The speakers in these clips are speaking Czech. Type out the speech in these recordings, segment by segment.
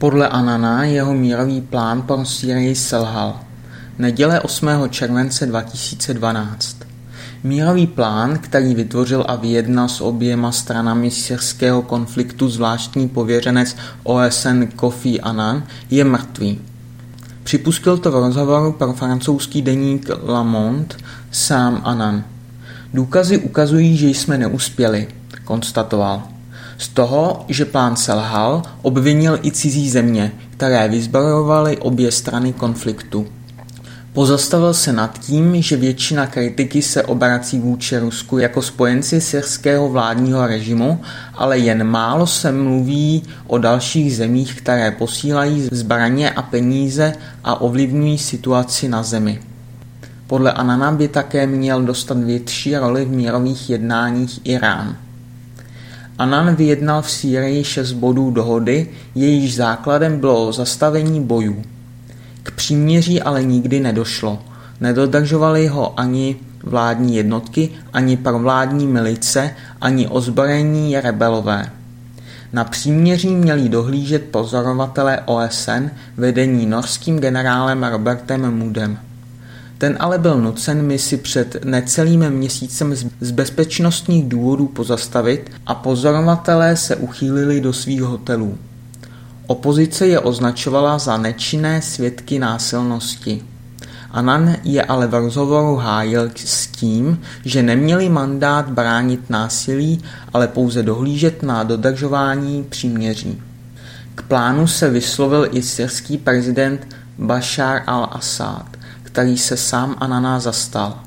Podle Anana jeho mírový plán pro Sýrii selhal. Neděle 8. července 2012 Mírový plán, který vytvořil a vyjednal s oběma stranami syrského konfliktu zvláštní pověřenec OSN Kofi Annan, je mrtvý. Připustil to v rozhovoru pro francouzský deník Le Monde sám Annan. Důkazy ukazují, že jsme neuspěli, konstatoval. Z toho, že plán selhal, obvinil i cizí země, které vyzbrojovaly obě strany konfliktu. Pozastavil se nad tím, že většina kritiky se obrací vůči Rusku jako spojenci syrského vládního režimu, ale jen málo se mluví o dalších zemích, které posílají zbraně a peníze a ovlivňují situaci na zemi. Podle Anana by také měl dostat větší roli v mírových jednáních Irán. Anan vyjednal v Sýrii šest bodů dohody, jejíž základem bylo zastavení bojů. K příměří ale nikdy nedošlo. Nedodržovaly ho ani vládní jednotky, ani provládní milice, ani ozbrojení rebelové. Na příměří měli dohlížet pozorovatelé OSN vedení norským generálem Robertem Moodem. Ten ale byl nucen misi před necelým měsícem z bezpečnostních důvodů pozastavit a pozorovatelé se uchýlili do svých hotelů. Opozice je označovala za nečinné svědky násilnosti. Anan je ale v rozhovoru hájil s tím, že neměli mandát bránit násilí, ale pouze dohlížet na dodržování příměří. K plánu se vyslovil i syrský prezident Bashar al-Assad, který se sám Anana zastal.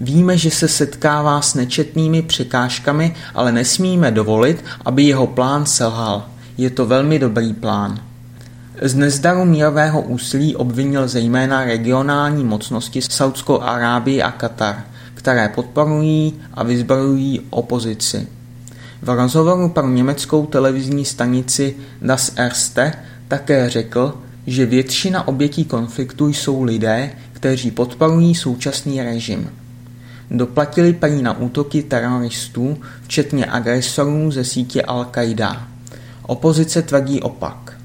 Víme, že se setkává s nečetnými překážkami, ale nesmíme dovolit, aby jeho plán selhal. Je to velmi dobrý plán. Z nezdaru mírového úsilí obvinil zejména regionální mocnosti Saudskou Arábii a Katar, které podporují a vyzbrojují opozici. V rozhovoru pro německou televizní stanici Das Erste také řekl, že většina obětí konfliktu jsou lidé, kteří podporují současný režim. Doplatili paní na útoky teroristů, včetně agresorů ze sítě Al-Qaida. Opozice tvrdí opak.